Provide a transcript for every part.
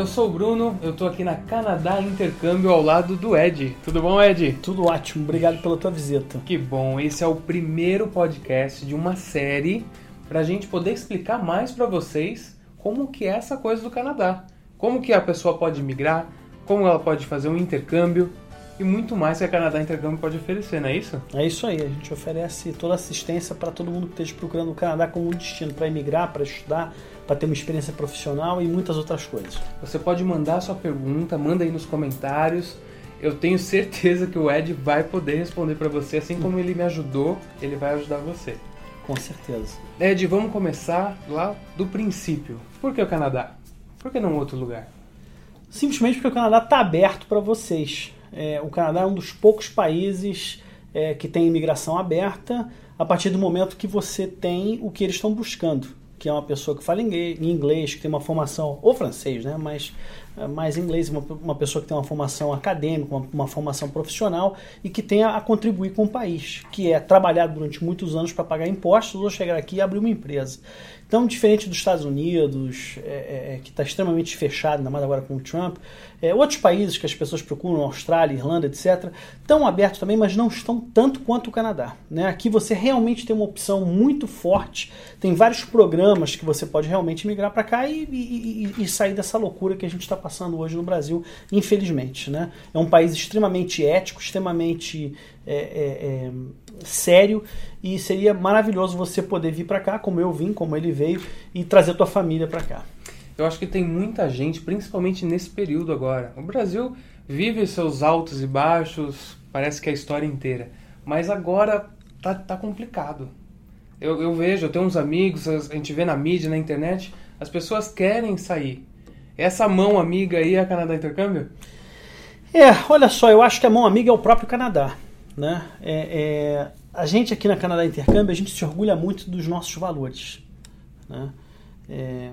eu sou o Bruno, eu tô aqui na Canadá Intercâmbio ao lado do Ed. Tudo bom, Ed? Tudo ótimo, obrigado pela tua visita. Que bom, esse é o primeiro podcast de uma série pra gente poder explicar mais pra vocês como que é essa coisa do Canadá. Como que a pessoa pode migrar, como ela pode fazer um intercâmbio e muito mais que a Canadá Intercâmbio pode oferecer, não é isso? É isso aí, a gente oferece toda assistência para todo mundo que esteja procurando o Canadá como um destino para emigrar, para estudar, para ter uma experiência profissional e muitas outras coisas. Você pode mandar sua pergunta, manda aí nos comentários. Eu tenho certeza que o Ed vai poder responder para você, assim como ele me ajudou, ele vai ajudar você. Com certeza. Ed, vamos começar lá do princípio. Por que o Canadá? Por que não outro lugar? Simplesmente porque o Canadá está aberto para vocês. É, o Canadá é um dos poucos países é, que tem imigração aberta a partir do momento que você tem o que eles estão buscando, que é uma pessoa que fala inglês, que tem uma formação, ou francês, né? mas mais inglês, uma, uma pessoa que tem uma formação acadêmica, uma, uma, formação profissional e que tenha a contribuir com o país, que é trabalhar durante muitos anos para pagar impostos ou chegar aqui e abrir uma empresa. Então, diferente dos Estados Unidos, é, é, é que está extremamente fechado, ainda mais agora com o Trump, é, outros países que as pessoas procuram, Austrália, Irlanda, etc., estão abertos também, mas não estão tanto quanto o Canadá. Né? Aqui você realmente tem uma opção muito forte, tem vários programas que você pode realmente migrar para cá e, e, e, e, sair dessa loucura que a gente está passando hoje no Brasil, infelizmente. Né? É um país extremamente ético, extremamente é, é, é sério e seria maravilhoso você poder vir para cá, como eu vim, como ele veio, e trazer tua família para cá. Eu acho que tem muita gente, principalmente nesse período agora. O Brasil vive seus altos e baixos, parece que é a história inteira. Mas agora tá, tá complicado. Eu, eu vejo, eu tenho uns amigos, a gente vê na mídia, na internet, as pessoas querem sair. Essa mão amiga aí é a Canadá Intercâmbio? É, olha só, eu acho que a mão amiga é o próprio Canadá. Né? É, é, a gente aqui na Canadá Intercâmbio, a gente se orgulha muito dos nossos valores. Né? É,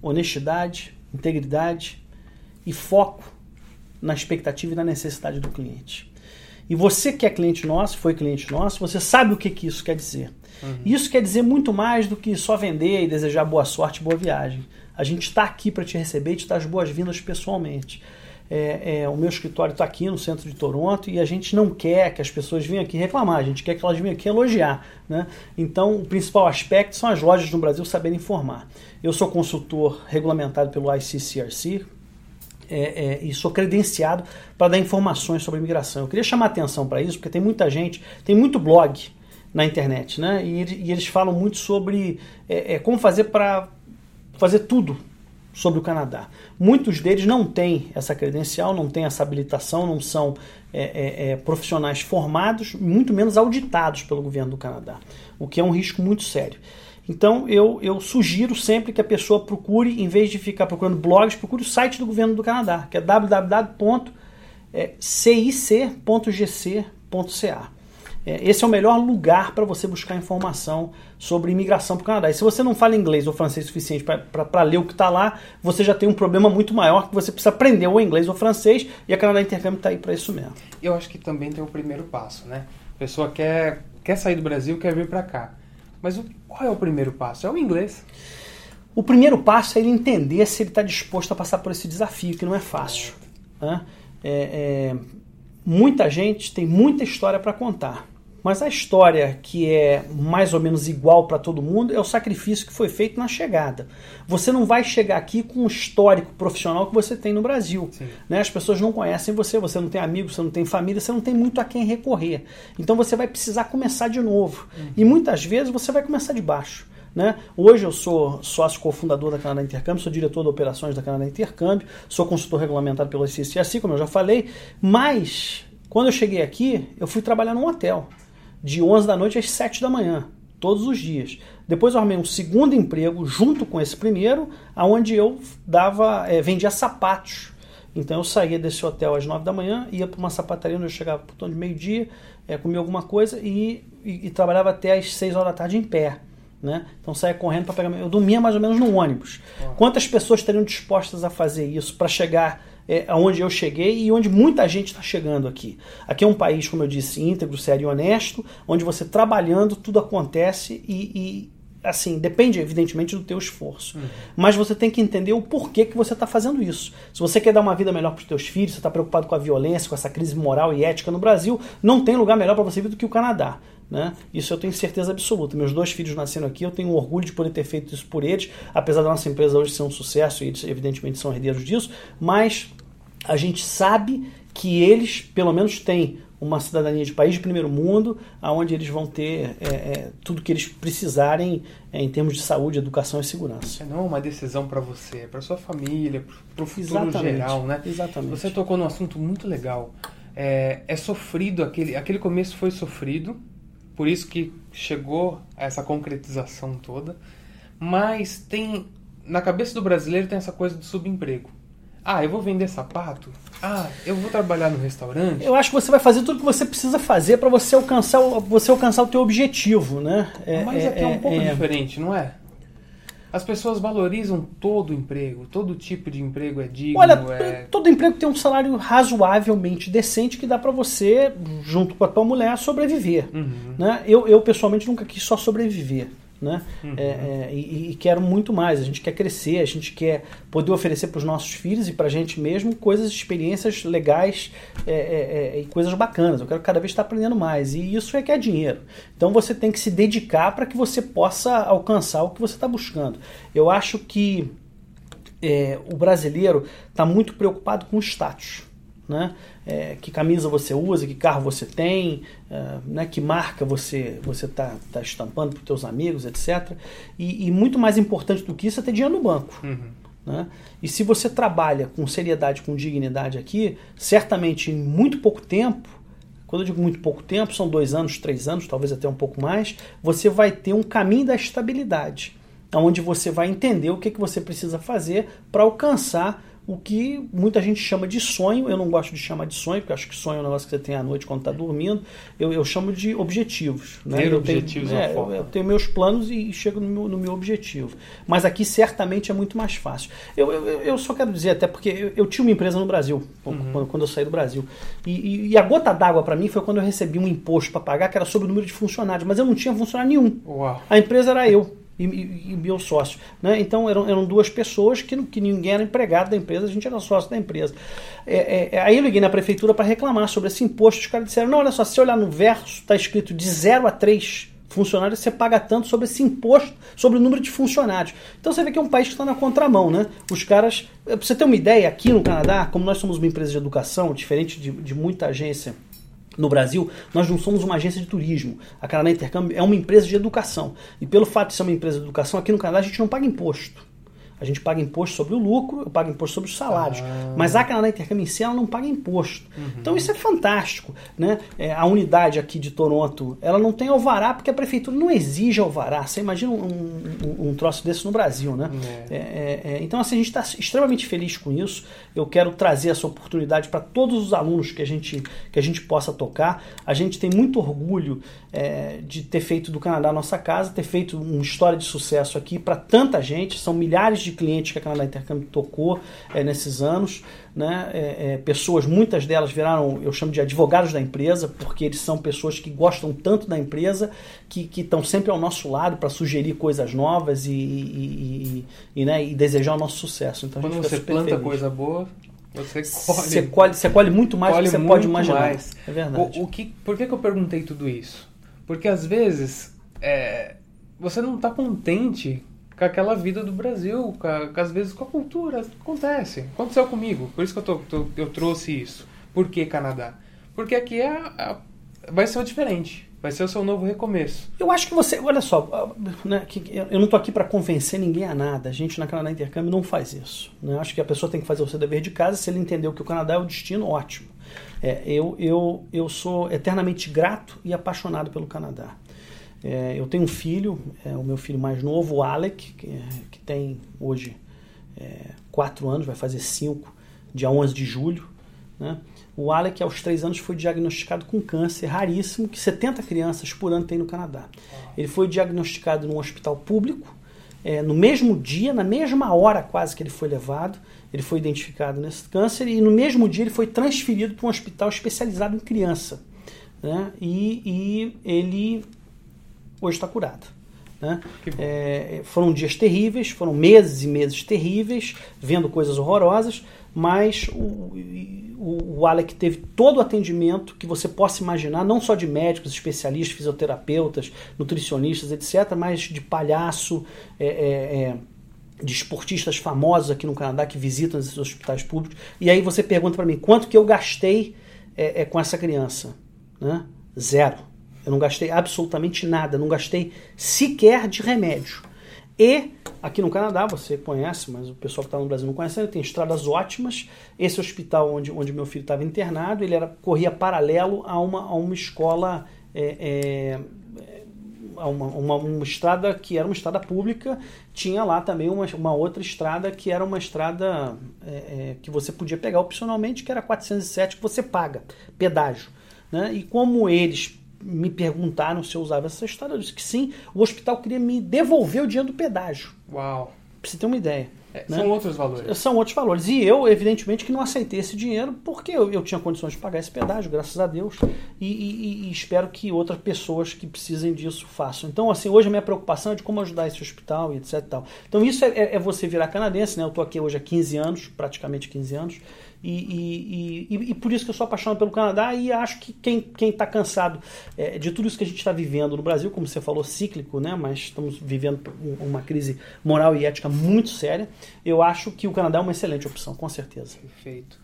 honestidade, integridade e foco na expectativa e na necessidade do cliente. E você que é cliente nosso, foi cliente nosso, você sabe o que, que isso quer dizer. Uhum. Isso quer dizer muito mais do que só vender e desejar boa sorte e boa viagem. A gente está aqui para te receber e te dar as boas-vindas pessoalmente. É, é, o meu escritório está aqui no centro de Toronto e a gente não quer que as pessoas venham aqui reclamar, a gente quer que elas venham aqui elogiar. Né? Então, o principal aspecto são as lojas no Brasil saberem informar. Eu sou consultor regulamentado pelo ICCRC é, é, e sou credenciado para dar informações sobre imigração. Eu queria chamar atenção para isso, porque tem muita gente, tem muito blog na internet, né? E, e eles falam muito sobre é, é, como fazer para fazer tudo sobre o Canadá. Muitos deles não têm essa credencial, não têm essa habilitação, não são é, é, é, profissionais formados, muito menos auditados pelo governo do Canadá, o que é um risco muito sério. Então eu, eu sugiro sempre que a pessoa procure, em vez de ficar procurando blogs, procure o site do governo do Canadá, que é www.cic.gc.ca. É, esse é o melhor lugar para você buscar informação sobre imigração para o Canadá. E se você não fala inglês ou francês suficiente para ler o que está lá, você já tem um problema muito maior que você precisa aprender o inglês ou francês e a Canadá Intercâmbio está aí para isso mesmo. Eu acho que também tem o primeiro passo, né? A pessoa quer, quer sair do Brasil, quer vir para cá. Mas o, qual é o primeiro passo? É o inglês. O primeiro passo é ele entender se ele está disposto a passar por esse desafio, que não é fácil. Né? É, é, muita gente tem muita história para contar mas a história que é mais ou menos igual para todo mundo é o sacrifício que foi feito na chegada. Você não vai chegar aqui com o histórico profissional que você tem no Brasil. Né? As pessoas não conhecem você, você não tem amigos, você não tem família, você não tem muito a quem recorrer. Então você vai precisar começar de novo. Uhum. E muitas vezes você vai começar de baixo. Né? Hoje eu sou sócio cofundador da Canadá Intercâmbio, sou diretor de operações da Canadá Intercâmbio, sou consultor regulamentado pelo ICCSI, como eu já falei, mas quando eu cheguei aqui, eu fui trabalhar num hotel de 11 da noite às 7 da manhã, todos os dias. Depois eu armei um segundo emprego junto com esse primeiro, aonde eu dava, é, vendia sapatos. Então eu saía desse hotel às 9 da manhã, ia para uma sapataria onde eu chegava por torno de meio-dia, é, comia alguma coisa e, e, e, trabalhava até às 6 horas da tarde em pé. Né? Então saía correndo para pegar. Eu dormia mais ou menos no ônibus. Quantas pessoas estariam dispostas a fazer isso para chegar é, aonde eu cheguei e onde muita gente está chegando aqui. Aqui é um país, como eu disse, íntegro, sério e honesto, onde você trabalhando tudo acontece e, e assim, depende evidentemente do teu esforço. Uhum. Mas você tem que entender o porquê que você está fazendo isso. Se você quer dar uma vida melhor para os teus filhos, você está preocupado com a violência, com essa crise moral e ética no Brasil, não tem lugar melhor para você vir do que o Canadá. Né? Isso eu tenho certeza absoluta. Meus dois filhos nasceram aqui, eu tenho orgulho de poder ter feito isso por eles, apesar da nossa empresa hoje ser um sucesso e eles, evidentemente, são herdeiros disso, mas a gente sabe que eles, pelo menos, têm uma cidadania de país de primeiro mundo, aonde eles vão ter é, é, tudo que eles precisarem é, em termos de saúde, educação e segurança. É não uma decisão para você, é para sua família, para o futuro Exatamente. geral, né? Exatamente. Você tocou num assunto muito legal. É, é sofrido aquele, aquele começo foi sofrido, por isso que chegou a essa concretização toda. Mas tem na cabeça do brasileiro tem essa coisa do subemprego. Ah, eu vou vender sapato? Ah, eu vou trabalhar no restaurante? Eu acho que você vai fazer tudo o que você precisa fazer para você alcançar, o, você alcançar o teu objetivo, né? É, Mas aqui é, é um pouco é... diferente, não é? As pessoas valorizam todo emprego, todo tipo de emprego é digno. Olha, é... todo emprego tem um salário razoavelmente decente que dá para você, junto com a tua mulher, sobreviver. Uhum. Né? Eu, eu pessoalmente nunca quis só sobreviver né? Uhum. É, é, e, e, quero muito mais. A gente quer crescer, a gente quer poder oferecer para os nossos filhos e para a gente mesmo coisas, experiências legais é, é, é, e coisas bacanas. Eu quero cada vez estar aprendendo mais e isso é que é dinheiro. Então você tem que se dedicar para que você possa alcançar o que você está buscando. Eu acho que é, o brasileiro está muito preocupado com o status né? É, que camisa você usa, que carro você tem, é, né? que marca você você está tá estampando para os teus amigos, etc. E, e, muito mais importante do que isso é ter dinheiro no banco. Uhum. Né? E se você trabalha com seriedade, com dignidade aqui, certamente em muito pouco tempo, quando eu digo muito pouco tempo, são dois anos, três anos, talvez até um pouco mais, você vai ter um caminho da estabilidade, onde você vai entender o que, que você precisa fazer para alcançar o que muita gente chama de sonho. Eu não gosto de chamar de sonho, porque acho que sonho é um negócio que você tem à noite quando está dormindo. Eu, eu, chamo de objetivos. Né? Ter eu objetivos tenho, é, eu, eu, tenho meus planos e chego no meu, no meu, objetivo. Mas aqui certamente é muito mais fácil. Eu, eu, eu só quero dizer, até porque eu, tinha uma empresa no Brasil, uhum. quando, quando, eu saí do Brasil. E, e, e a gota d'água para mim foi quando eu recebi um imposto para pagar, que era sobre o número de funcionários, mas eu não tinha funcionário nenhum. Uau. A empresa era eu e, e, e meu sócio. Né? Então eram, eram duas pessoas que, que ninguém era empregado da empresa, a gente era sócio da empresa. É, é, é aí eu liguei na prefeitura para reclamar sobre esse imposto. Os caras disseram: não, olha só, se olhar no verso, está escrito de 0 a 3 funcionários, você paga tanto sobre esse imposto, sobre o número de funcionários. Então você vê que é um país que está na contramão, né? Os caras, para você ter uma ideia, aqui no Canadá, como nós somos uma empresa de educação, diferente de, de muita agência no Brasil, nós não somos uma agência de turismo. A Canadá Intercâmbio é uma empresa de educação. E pelo fato de ser uma empresa de educação, aqui no Canadá a gente não paga imposto. A gente paga imposto sobre o lucro, eu pago imposto sobre os salários. Ah. Mas a Canadá Intercâmbio em si ela não paga imposto. Uhum. Então isso é fantástico. Né? É, a unidade aqui de Toronto, ela não tem alvará porque a prefeitura não exige alvará. Você imagina um, um, um troço desse no Brasil. Né? É. é, é, é então assim, a gente está extremamente feliz com isso. Eu quero trazer essa oportunidade para todos os alunos que a, gente, que a gente possa tocar. A gente tem muito orgulho é, de ter feito do Canadá a nossa casa, ter feito uma história de sucesso aqui para tanta gente. São milhares de de clientes que a Canadá Intercâmbio tocou é, nesses anos. Né? É, é, pessoas, muitas delas viraram, eu chamo de advogados da empresa, porque eles são pessoas que gostam tanto da empresa, que estão sempre ao nosso lado para sugerir coisas novas e, e, e, e, né, e desejar o nosso sucesso. Então, Quando você planta feliz. coisa boa, você colhe. Você colhe, você colhe muito mais do que você pode imaginar. Mais. É verdade. O, o, que, por que, que eu perguntei tudo isso? Porque às vezes é, você não está contente com aquela vida do Brasil, com, com, às vezes com a cultura. Acontece. Aconteceu comigo. Por isso que eu, tô, tô, eu trouxe isso. Por que Canadá? Porque aqui é vai ser o diferente. Vai ser o seu novo recomeço. Eu acho que você. Olha só, né, que eu não estou aqui para convencer ninguém a nada. A gente na Canadá Intercâmbio não faz isso. Né? Acho que a pessoa tem que fazer o seu dever de casa. Se ele entendeu que o Canadá é o destino, ótimo. É, eu, eu, eu sou eternamente grato e apaixonado pelo Canadá. É, eu tenho um filho, é, o meu filho mais novo, o Alec, que, é, que tem hoje é, quatro anos, vai fazer cinco, dia 11 de julho. Né? O Alec, aos três anos, foi diagnosticado com câncer raríssimo, que 70 crianças por ano tem no Canadá. Ele foi diagnosticado num hospital público, é, no mesmo dia, na mesma hora quase que ele foi levado, ele foi identificado nesse câncer e no mesmo dia ele foi transferido para um hospital especializado em criança. Né? E, e ele hoje está curado. Né? É, foram dias terríveis, foram meses e meses terríveis, vendo coisas horrorosas, mas o, o, o Alec teve todo o atendimento que você possa imaginar, não só de médicos, especialistas, fisioterapeutas, nutricionistas, etc., mas de palhaço, é, é, é, de esportistas famosos aqui no Canadá que visitam esses hospitais públicos. E aí você pergunta para mim, quanto que eu gastei é, é, com essa criança? Né? Zero. Eu não gastei absolutamente nada, não gastei sequer de remédio. E aqui no Canadá, você conhece, mas o pessoal que está no Brasil não conhece, tem estradas ótimas. Esse hospital onde, onde meu filho estava internado, ele era, corria paralelo a uma, a uma escola, é, é, a uma, uma, uma, estrada que era uma estrada pública. Tinha lá também uma, uma outra estrada que era uma estrada é, é que você podia pegar opcionalmente, que era 407, que você paga pedágio. Né? E como eles me perguntaram se eu usava essa história. Eu disse que sim. O hospital queria me devolver o dinheiro do pedágio. Uau! Pra você ter uma ideia. É, né? São outros valores. São outros valores. E eu, evidentemente, que não aceitei esse dinheiro porque eu, eu tinha condições de pagar esse pedágio, graças a Deus. E, e, e, espero que outras pessoas que precisem disso façam. Então, assim, hoje a minha preocupação é de como ajudar esse hospital e etc. Tal. Então, isso é, é, é você virar canadense, né? Eu estou aqui hoje há 15 anos, praticamente 15 anos. E, e, e, e, por isso que eu sou apaixonado pelo Canadá e acho que quem está cansado é, de tudo isso que a gente está vivendo no Brasil, como você falou, cíclico, né? mas estamos vivendo uma crise moral e ética muito séria, eu acho que o Canadá é uma excelente opção, com certeza. Perfeito.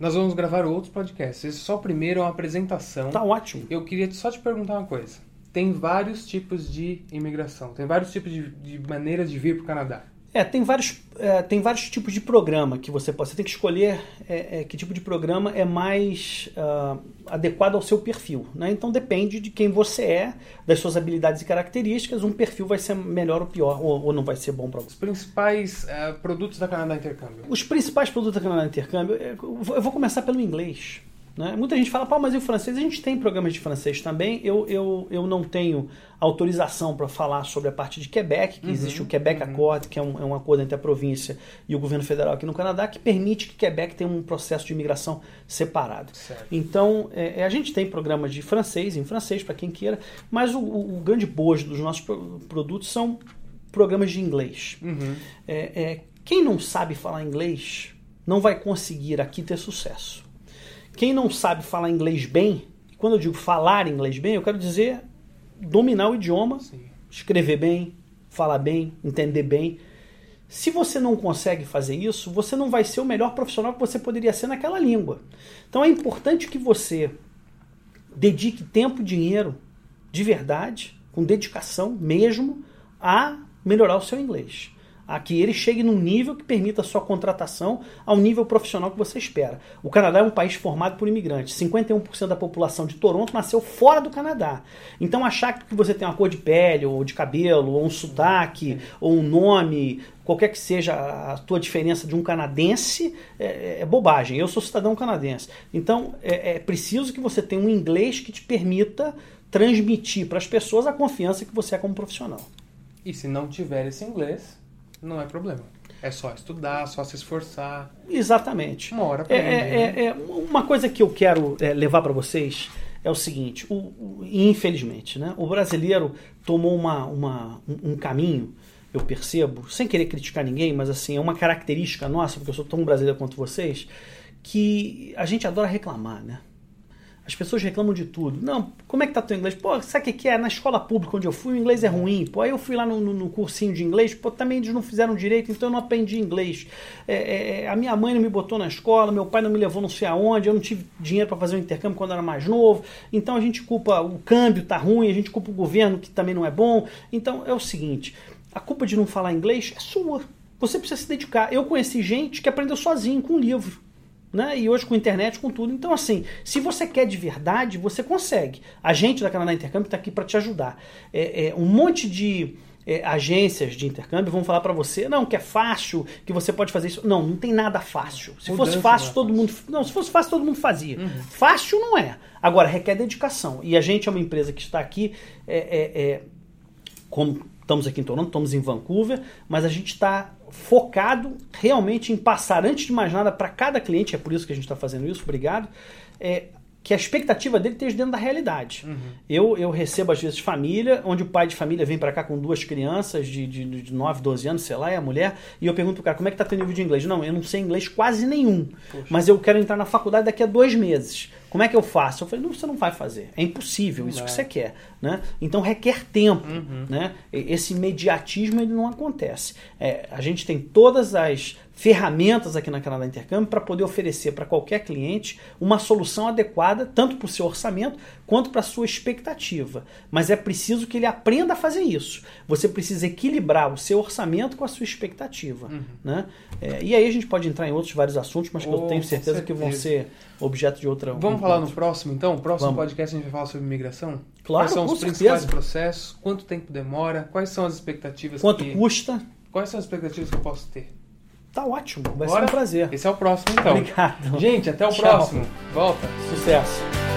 Nós vamos gravar outros podcasts. Esse só o primeiro é uma apresentação. Tá ótimo. Eu queria só te perguntar uma coisa. Tem vários tipos de imigração, tem vários tipos de, de maneiras de vir para o Canadá. É, tem vários, é, tem vários tipos de programa que você pode. Você tem que escolher é, é, que tipo de programa é mais uh, adequado ao seu perfil. Né? Então depende de quem você é, das suas habilidades e características. Um perfil vai ser melhor ou pior, ou, ou não vai ser bom para você. Os principais uh, produtos da Canadá Intercâmbio. Os principais produtos da Canadá Intercâmbio, é, eu vou começar pelo inglês. Né? Muita gente fala, Pá, mas e o francês? A gente tem programas de francês também. Eu, eu, eu não tenho autorização para falar sobre a parte de Quebec, que uhum, existe o Quebec uhum. Accord, que é um, é um acordo entre a província e o governo federal aqui no Canadá, que permite que Quebec tenha um processo de imigração separado. Certo. Então, é, é a gente tem programas de francês, em francês, para quem queira, mas o, o, grande bojo dos nossos produtos são programas de inglês. Uhum. É, é, quem não sabe falar inglês não vai conseguir aqui ter sucesso. Quem não sabe falar inglês bem, quando eu digo falar inglês bem, eu quero dizer dominar o idioma, Sim. escrever bem, falar bem, entender bem. Se você não consegue fazer isso, você não vai ser o melhor profissional que você poderia ser naquela língua. Então é importante que você dedique tempo e dinheiro de verdade, com dedicação mesmo, a melhorar o seu inglês a que ele chegue num nível que permita a sua contratação ao nível profissional que você espera. O Canadá é um país formado por imigrantes. 51% da população de Toronto nasceu fora do Canadá. Então achar que você tem uma cor de pele, ou de cabelo, ou um sotaque, ou um nome, qualquer que seja a tua diferença de um canadense, é, é bobagem. Eu sou cidadão canadense. Então é, é preciso que você tenha um inglês que te permita transmitir para as pessoas a confiança que você é como profissional. E se não tiver esse inglês, não é problema. É só estudar, só se esforçar. Exatamente. Uma hora para é, é, é, Uma coisa que eu quero é, levar para vocês é o seguinte: o, o, infelizmente, né, o brasileiro tomou uma, uma, um, um caminho, eu percebo, sem querer criticar ninguém, mas assim, é uma característica nossa, porque eu sou tão brasileiro quanto vocês, que a gente adora reclamar, né? As pessoas reclamam de tudo. Não, como é que tá teu inglês? Pô, sabe o que é? Na escola pública onde eu fui, o inglês é ruim. Pô, aí eu fui lá no, no, no cursinho de inglês, pô, também eles não fizeram direito, então eu não aprendi inglês. É, é, é a minha mãe não me botou na escola, meu pai não me levou não sei aonde, eu não tive dinheiro para fazer um intercâmbio quando eu era mais novo. Então a gente culpa o câmbio tá ruim, a gente culpa o governo que também não é bom. Então é o seguinte, a culpa de não falar inglês é sua. Você precisa se dedicar. Eu conheci gente que aprendeu sozinho com um livro né? E hoje com internet, com tudo. Então, assim, se você quer de verdade, você consegue. A gente da Canadá Intercâmbio está aqui para te ajudar. É, é, um monte de é, agências de intercâmbio vão falar para você, não, que é fácil, que você pode fazer isso. Não, não tem nada fácil. Se Mudança fosse fácil, é todo fácil. mundo. Não, se fosse fácil, todo mundo fazia. Uhum. Fácil não é. Agora, requer dedicação. E a gente é uma empresa que está aqui, é, é, é como estamos aqui em Toronto, estamos em Vancouver, mas a gente está focado realmente em passar, antes de mais nada, para cada cliente, é por isso que a gente está fazendo isso, obrigado, é, que a expectativa dele esteja dentro da realidade. Uhum. Eu, eu recebo, às vezes, família, onde o pai de família vem para cá com duas crianças de, de, de 9, 12 anos, sei lá, é a mulher, e eu pergunto pro cara, como é que tá teu nível de inglês? Não, eu não sei inglês quase nenhum, Poxa. mas eu quero entrar na faculdade daqui a dois meses. Como é que eu faço? Eu falei, não, você não vai fazer. É impossível, isso que você quer. Né? Então requer tempo. Uhum. Né? Esse imediatismo ele não acontece. É, a gente tem todas as ferramentas aqui na Canadá Intercâmbio para poder oferecer para qualquer cliente uma solução adequada, tanto para o seu orçamento quanto para a sua expectativa. Mas é preciso que ele aprenda a fazer isso. Você precisa equilibrar o seu orçamento com a sua expectativa. Uhum. Né? É, e aí a gente pode entrar em outros vários assuntos, mas que eu Oh, tenho com certeza, que vão certeza. ser objeto de outra. Vamos um falar no próximo, então? O próximo Vamos. podcast a gente vai falar sobre imigração? Claro, Quais são os principais certeza. processos? Quanto tempo demora? Quais são as expectativas Quanto que... custa? Quais são as expectativas que eu posso ter? Tá ótimo. Vai Bora? ser um prazer. Esse é o próximo, então. Obrigado. Gente, até o Tchau. próximo. Volta. Sucesso.